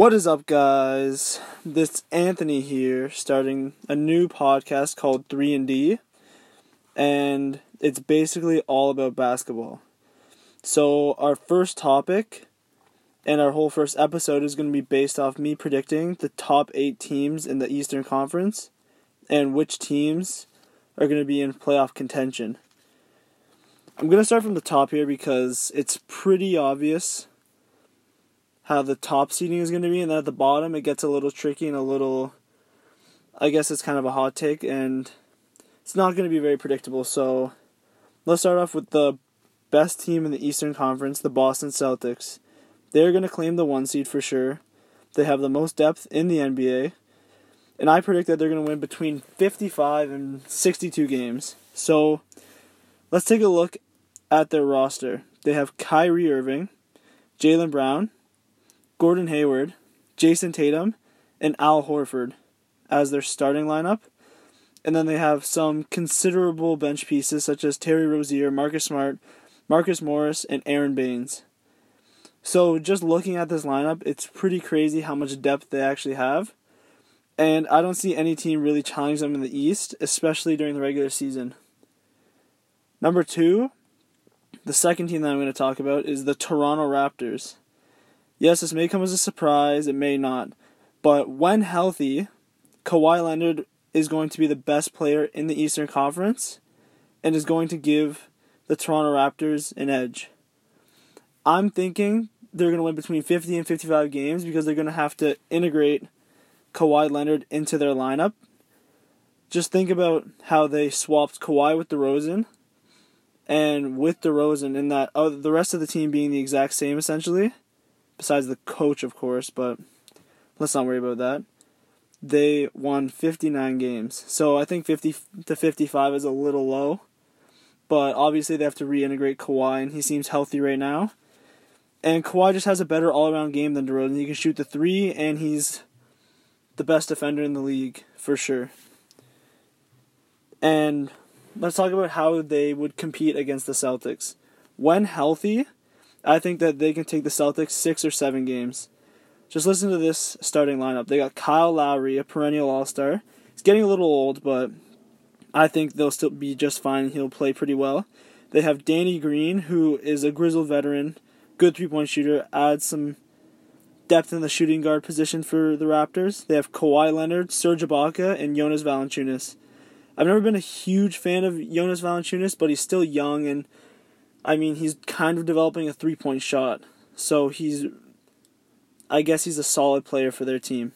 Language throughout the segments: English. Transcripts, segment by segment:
What is up, guys? This Anthony here, starting a new podcast called 3 and D, and it's basically all about basketball. So, our first topic and our whole first episode is going to be based off me predicting the top 8 teams in the Eastern Conference and which teams are going to be in playoff contention. I'm going to start from the top here because it's pretty obvious how the top seating is going to be, and then at the bottom it gets a little tricky and a little. I guess it's kind of a hot take, and it's not going to be very predictable. So let's start off with the best team in the Eastern Conference, the Boston Celtics. They're going to claim the one seed for sure. They have the most depth in the NBA, and I predict that they're going to win between 55 and 62 games. So let's take a look at their roster. They have Kyrie Irving, Jaylen Brown, Gordon Hayward, Jayson Tatum, and Al Horford as their starting lineup. And then they have some considerable bench pieces such as Terry Rozier, Marcus Smart, Marcus Morris, and Aron Baynes. So just looking at this lineup, it's pretty crazy how much depth they actually have. And I don't see any team really challenge them in the East, especially during the regular season. Number two, the second team that I'm going to talk about is the Toronto Raptors. Yes, this may come as a surprise, it may not. But when healthy, Kawhi Leonard is going to be the best player in the Eastern Conference and is going to give the Toronto Raptors an edge. I'm thinking they're going to win between 50 and 55 games because they're going to have to integrate Kawhi Leonard into their lineup. Just think about how they swapped Kawhi with DeRozan and with DeRozan in that the rest of the team being the exact same essentially besides the coach, of course, but let's not worry about that. They won 59 games. So I think 50 to 55 is a little low. But obviously, they have to reintegrate Kawhi, and he seems healthy right now. And Kawhi just has a better all around game than DeRozan. He can shoot the three, and he's the best defender in the league, for sure. And let's talk about how they would compete against the Celtics. When healthy, I think that they can take the Celtics six or seven games. Just listen to this starting lineup. They got Kyle Lowry, a perennial All Star. He's getting a little old, but I think they'll still be just fine. He'll play pretty well. They have Danny Green, who is a grizzled veteran, good three point shooter, adds some depth in the shooting guard position for the Raptors. They have Kawhi Leonard, Serge Ibaka, and Jonas Valanciunas. I've never been a huge fan of Jonas Valanciunas, but he's still young and I mean, he's kind of developing a three point shot. So he's, I guess he's a solid player for their team.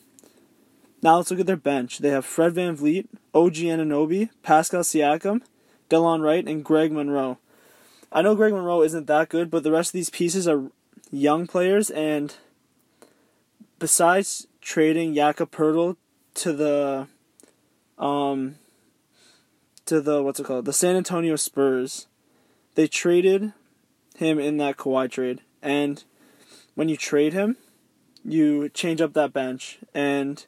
Now let's look at their bench. They have Fred Van VanVleet, OG Anunoby, Pascal Siakam, Delon Wright, and Greg Monroe. I know Greg Monroe isn't that good, but the rest of these pieces are young players, and besides trading Jakob Poeltl to the, um, to the what's it called, the San Antonio Spurs, they traded him in that Kawhi trade, and when you trade him, you change up that bench. And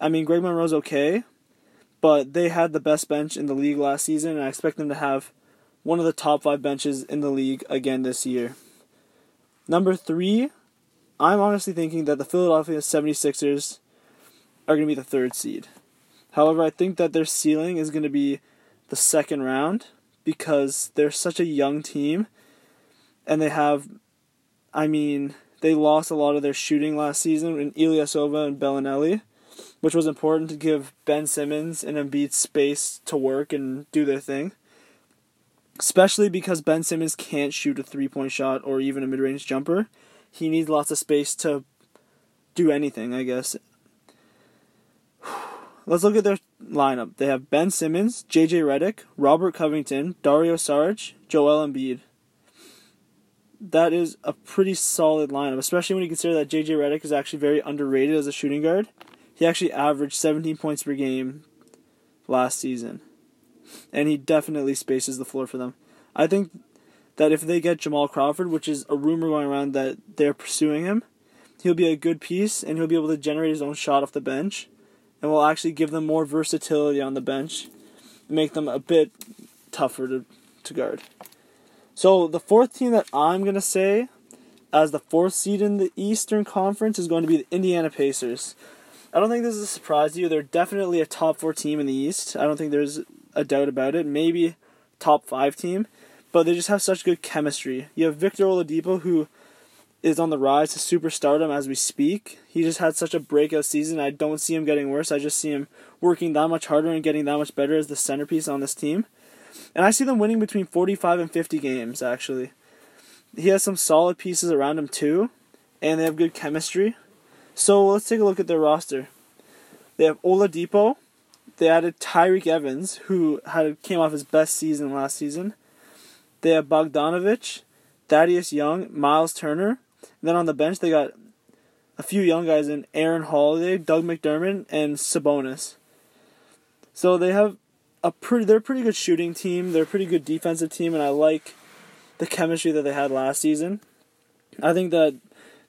I mean, Greg Monroe's okay, but they had the best bench in the league last season, and I expect them to have one of the top five benches in the league again this year. Number three, I'm honestly thinking that the Philadelphia 76ers are going to be the third seed. However, I think that their ceiling is going to be the second round because they're such a young team and they have I mean, they lost a lot of their shooting last season in Ilyasova and Belinelli, which was important to give Ben Simmons and Embiid space to work and do their thing. Especially because Ben Simmons can't shoot a three point shot or even a mid range jumper. He needs lots of space to do anything, I guess. Let's look at their lineup. They have Ben Simmons, JJ Redick, Robert Covington, Dario Saric, Joel Embiid. That is a pretty solid lineup, especially when you consider that JJ Redick is actually very underrated as a shooting guard. He actually averaged 17 points per game last season. And he definitely spaces the floor for them. I think that if they get Jamal Crawford, which is a rumor going around that they're pursuing him, he'll be a good piece and he'll be able to generate his own shot off the bench and will actually give them more versatility on the bench, make them a bit tougher to, to guard. So the fourth team that I'm gonna say as the fourth seed in the Eastern Conference is going to be the Indiana Pacers. I don't think this is a surprise to you. They're definitely a top four team in the East. I don't think there's a doubt about it. Maybe top five team, but they just have such good chemistry. You have Victor Oladipo who is on the rise to superstardom as we speak. He just had such a breakout season. I don't see him getting worse. I just see him working that much harder and getting that much better as the centerpiece on this team. And I see them winning between 45 and 50 games actually. He has some solid pieces around him too, and they have good chemistry. So let's take a look at their roster. They have Oladipo. They added Tyreke Evans, who had came off his best season last season. They have Bogdanovic, Thaddeus Young, Miles Turner. And then on the bench they got a few young guys in Aaron Holiday, Doug McDermott, and Sabonis. So they have a pretty they're a pretty good shooting team. They're a pretty good defensive team, and I like the chemistry that they had last season. I think that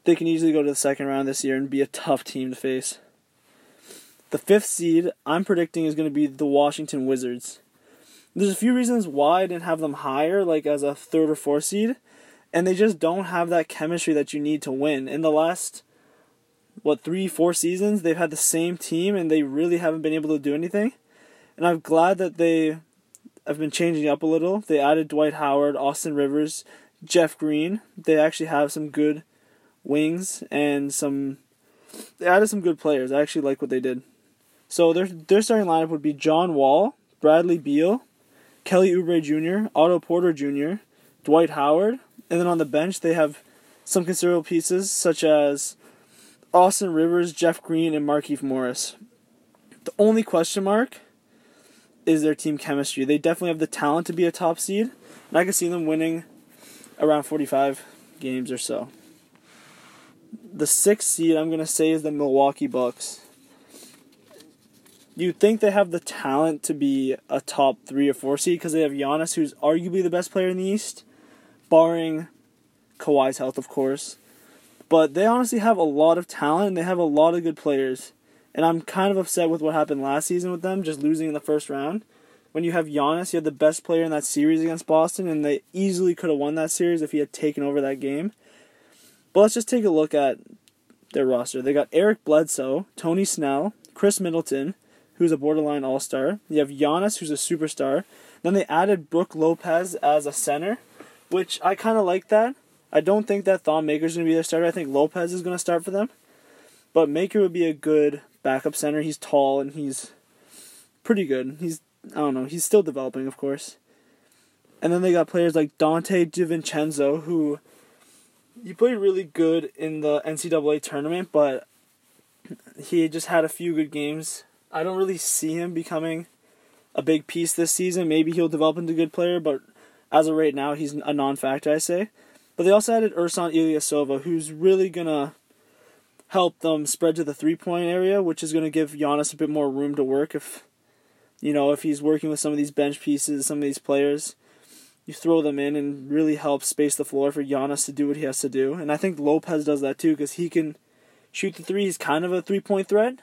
they can easily go to the second round this year and be a tough team to face. The fifth seed I'm predicting is going to be the Washington Wizards. There's a few reasons why I didn't have them higher, like as a third or fourth seed, and they just don't have that chemistry that you need to win. In the last, what, three, four seasons, they've had the same team and they really haven't been able to do anything. And I'm glad that they have been changing up a little. They added Dwight Howard, Austin Rivers, Jeff Green. They actually have some good wings and some. They added some good players. I actually like what they did. So their their starting lineup would be John Wall, Bradley Beal, Kelly Oubre Jr., Otto Porter Jr., Dwight Howard, and then on the bench they have some considerable pieces such as Austin Rivers, Jeff Green, and Markieff Morris. The only question mark is their team chemistry. They definitely have the talent to be a top seed, and I can see them winning around 45 games or so. The sixth seed I'm going to say is the Milwaukee Bucks. You think they have the talent to be a top three or four seed because they have Giannis, who's arguably the best player in the East, barring Kawhi's health, of course. But they honestly have a lot of talent and they have a lot of good players. And I'm kind of upset with what happened last season with them, just losing in the first round. When you have Giannis, you have the best player in that series against Boston, and they easily could have won that series if he had taken over that game. But let's just take a look at their roster. They got Eric Bledsoe, Tony Snell, Khris Middleton, who's a borderline all star. You have Giannis, who's a superstar. Then they added Brook Lopez as a center, which I kind of like that. I don't think that Thon Maker's going to be their starter. I think Lopez is going to start for them. But Maker would be a good backup center. He's tall and he's pretty good. He's I don't know. He's still developing, of course. And then they got players like Donte DiVincenzo, who he played really good in the NCAA tournament, but he just had a few good games. I don't really see him becoming a big piece this season. Maybe he'll develop into a good player, but as of right now, he's a non-factor, I say. But they also added Ersan Ilyasova, who's really gonna help them spread to the three-point area, which is gonna give Giannis a bit more room to work if you know, if he's working with some of these bench pieces, some of these players, you throw them in and really help space the floor for Giannis to do what he has to do. And I think Lopez does that too because he can shoot the three. He's kind of a three point threat.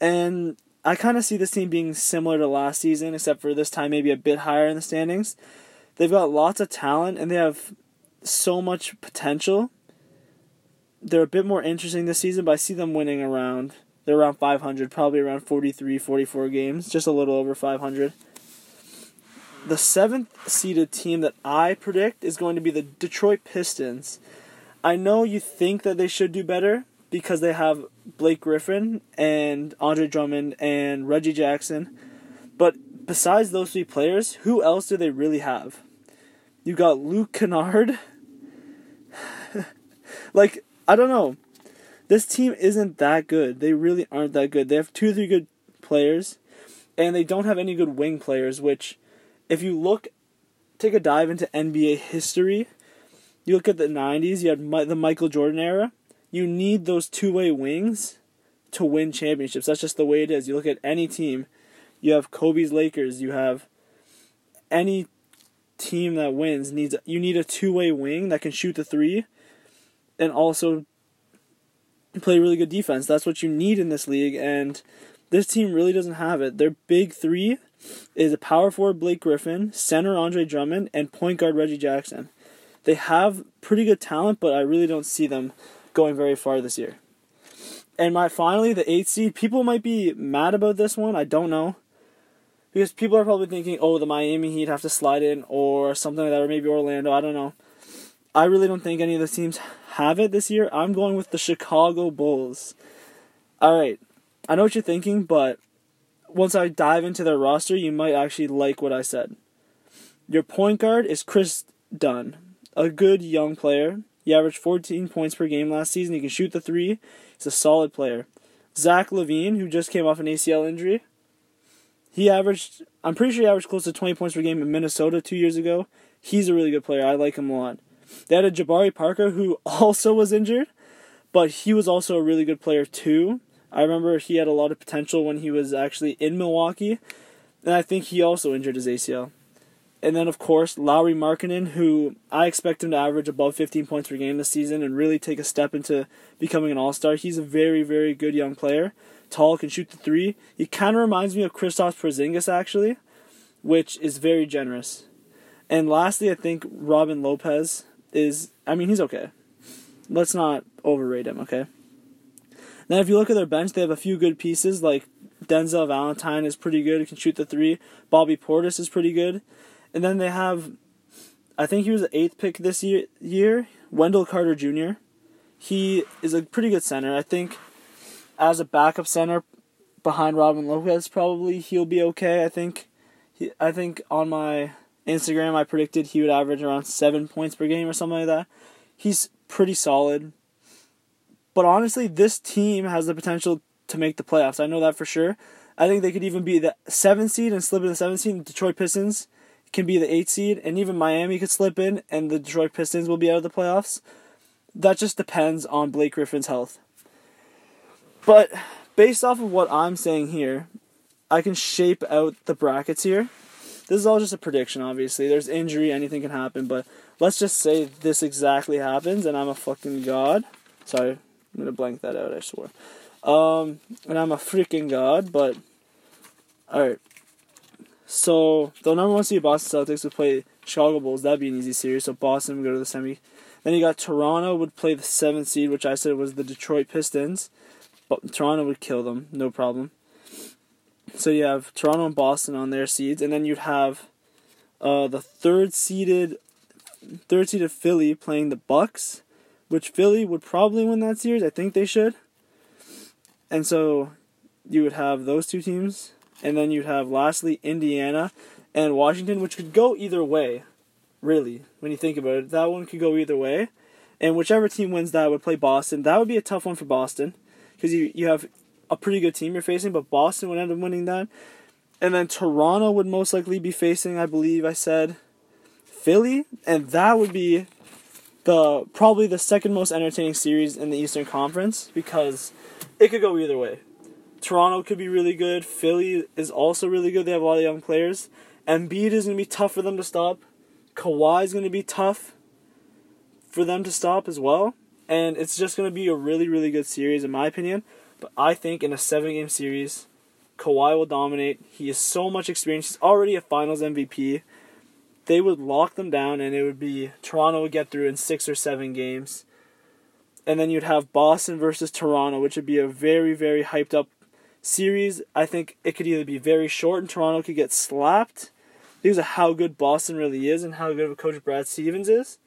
And I kind of see this team being similar to last season, except for this time maybe a bit higher in the standings. They've got lots of talent and they have so much potential. They're a bit more interesting this season, but I see them winning around they're around 500, probably around 43, 44 games, just a little over 500. The seventh seeded team that I predict is going to be the Detroit Pistons. I know you think that they should do better because they have Blake Griffin and Andre Drummond and Reggie Jackson. But besides those three players, who else do they really have? You got Luke Kennard. like, I don't know. This team isn't that good. They really aren't that good. They have two or three good players, and they don't have any good wing players, which, if you look, take a dive into NBA history, you look at the 90s, you had the Michael Jordan era, you need those two way wings to win championships. That's just the way it is. You look at any team, you have Kobe's Lakers, you have any team that wins needs you need a two way wing that can shoot the three and also play really good defense. That's what you need in this league, and this team really doesn't have it. Their big three is a power forward Blake Griffin, center Andre Drummond, and point guard Reggie Jackson. They have pretty good talent, but I really don't see them going very far this year. And my finally the eighth seed. People might be mad about this one. I don't know, because people are probably thinking, oh, the Miami Heat have to slide in or something like that, or maybe Orlando. I don't know. I really don't think any of the teams have it this year. I'm going with the Chicago Bulls. All right, I know what you're thinking, but once I dive into their roster, you might actually like what I said. Your point guard is Kris Dunn, a good young player. He averaged 14 points per game last season. He can shoot the three. He's a solid player. Zach LaVine, who just came off an ACL injury, he averaged, I'm pretty sure he averaged close to 20 points per game in Minnesota two years ago. He's a really good player. I like him a lot. They had a Jabari Parker who also was injured, but he was also a really good player too. I remember he had a lot of potential when he was actually in Milwaukee, and I think he also injured his ACL. And then, of course, Lauri Markkanen, who I expect him to average above 15 points per game this season and really take a step into becoming an all star. He's a very, very good young player. Tall, can shoot the three. He kind of reminds me of Kristaps Porzingis, actually, which is very generous. And lastly, I think Robin Lopez is, I mean, he's okay. Let's not overrate him, okay? Now, if you look at their bench, they have a few good pieces, like Denzel Valentine is pretty good, can shoot the three. Bobby Portis is pretty good. And then they have, I think he was the eighth pick this year, year Wendell Carter Jr. He is a pretty good center. I think as a backup center behind Robin Lopez, probably he'll be okay. I think, he, I think on my Instagram, I predicted he would average around seven points per game or something like that. He's pretty solid. But honestly, this team has the potential to make the playoffs. I know that for sure. I think they could even be the seventh seed and slip in the seventh seed. Detroit Pistons can be the eight seed, and even Miami could slip in, and the Detroit Pistons will be out of the playoffs. That just depends on Blake Griffin's health. But based off of what I'm saying here, I can shape out the brackets here. This is all just a prediction, obviously. There's injury, anything can happen, but let's just say this exactly happens, and I'm a fucking god. Sorry, I'm gonna blank that out. I swear. Um, and I'm a freaking god, but all right. So the number one seed Boston Celtics would play Chicago Bulls. That'd be an easy series. So Boston would go to the semi. Then you got Toronto would play the seventh seed, which I said was the Detroit Pistons. But Toronto would kill them, no problem. So you have Toronto and Boston on their seeds, and then you'd have uh, the third seeded third seeded Philly playing the Bucks, which Philly would probably win that series. I think they should. And so you would have those two teams and then you'd have lastly Indiana and Washington, which could go either way, really, when you think about it. That one could go either way. And whichever team wins that would play Boston. That would be a tough one for Boston because you, you have a pretty good team you're facing, but Boston would end up winning that. And then Toronto would most likely be facing, I believe I said, Philly, and that would be the probably the second most entertaining series in the Eastern Conference because it could go either way. Toronto could be really good. Philly is also really good. They have a lot of young players. Embiid is going to be tough for them to stop. Kawhi is going to be tough for them to stop as well. And it's just going to be a really, really good series, in my opinion. But I think in a seven game series, Kawhi will dominate. He has so much experience. He's already a finals MVP. They would lock them down, and it would be Toronto would get through in six or seven games. And then you'd have Boston versus Toronto, which would be a very, very hyped up series, I think it could either be very short and Toronto could get slapped because of how good Boston really is and how good of a coach Brad Stevens is.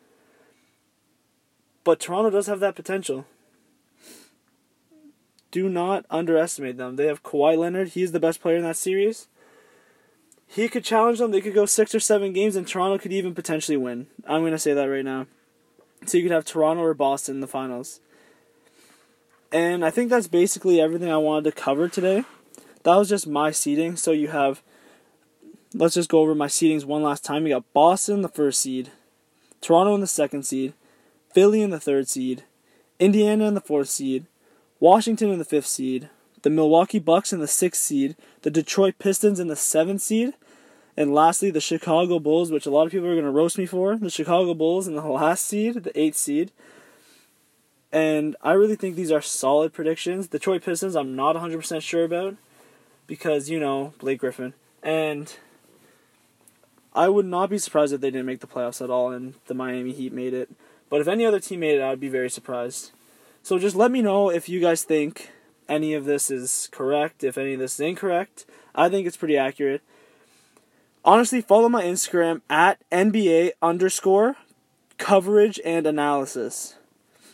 But Toronto does have that potential. Do not underestimate them. They have Kawhi Leonard. He's the best player in that series. He could challenge them. They could go six or seven games, and Toronto could even potentially win. I'm going to say that right now. So you could have Toronto or Boston in the finals. And I think that's basically everything I wanted to cover today. That was just my seeding. So you have, let's just go over my seedings one last time. You got Boston, in the first seed, Toronto in the second seed, Philly in the third seed, Indiana in the fourth seed, Washington in the fifth seed, the Milwaukee Bucks in the sixth seed, the Detroit Pistons in the seventh seed, and lastly the Chicago Bulls, which a lot of people are going to roast me for. The Chicago Bulls in the last seed, the eighth seed. And I really think these are solid predictions. Detroit Pistons, I'm not 100% sure about because, you know, Blake Griffin. And I would not be surprised if they didn't make the playoffs at all and the Miami Heat made it. But if any other team made it, I would be very surprised. So just let me know if you guys think any of this is correct, if any of this is incorrect. I think it's pretty accurate. Honestly, follow my Instagram at NBA underscore coverage and analysis.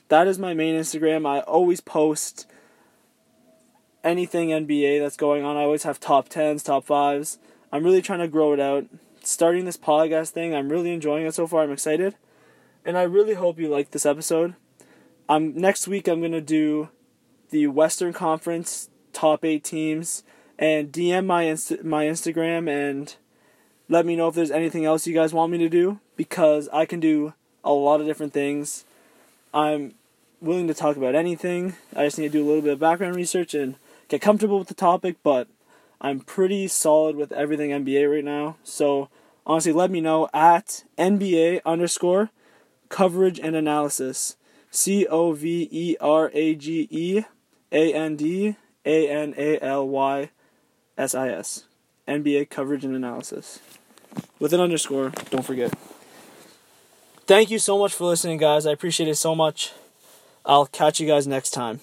That is my main Instagram. I always post anything NBA that's going on. I always have top 10s, top 5s. I'm really trying to grow it out. Starting this podcast thing, I'm really enjoying it so far. I'm excited. And I really hope you like this episode. Um, next week I'm going to do the Western Conference top 8 teams and DM my Inst- my Instagram and let me know if there's anything else you guys want me to do because I can do a lot of different things. I'm willing to talk about anything. I just need to do a little bit of background research and get comfortable with the topic, but I'm pretty solid with everything NBA right now. So honestly, let me know at NBA underscore coverage and analysis. C O V E R A G E A N D A N A L Y S I S. NBA coverage and analysis. With an underscore, don't forget. Thank you so much for listening, guys. I appreciate it so much. I'll catch you guys next time.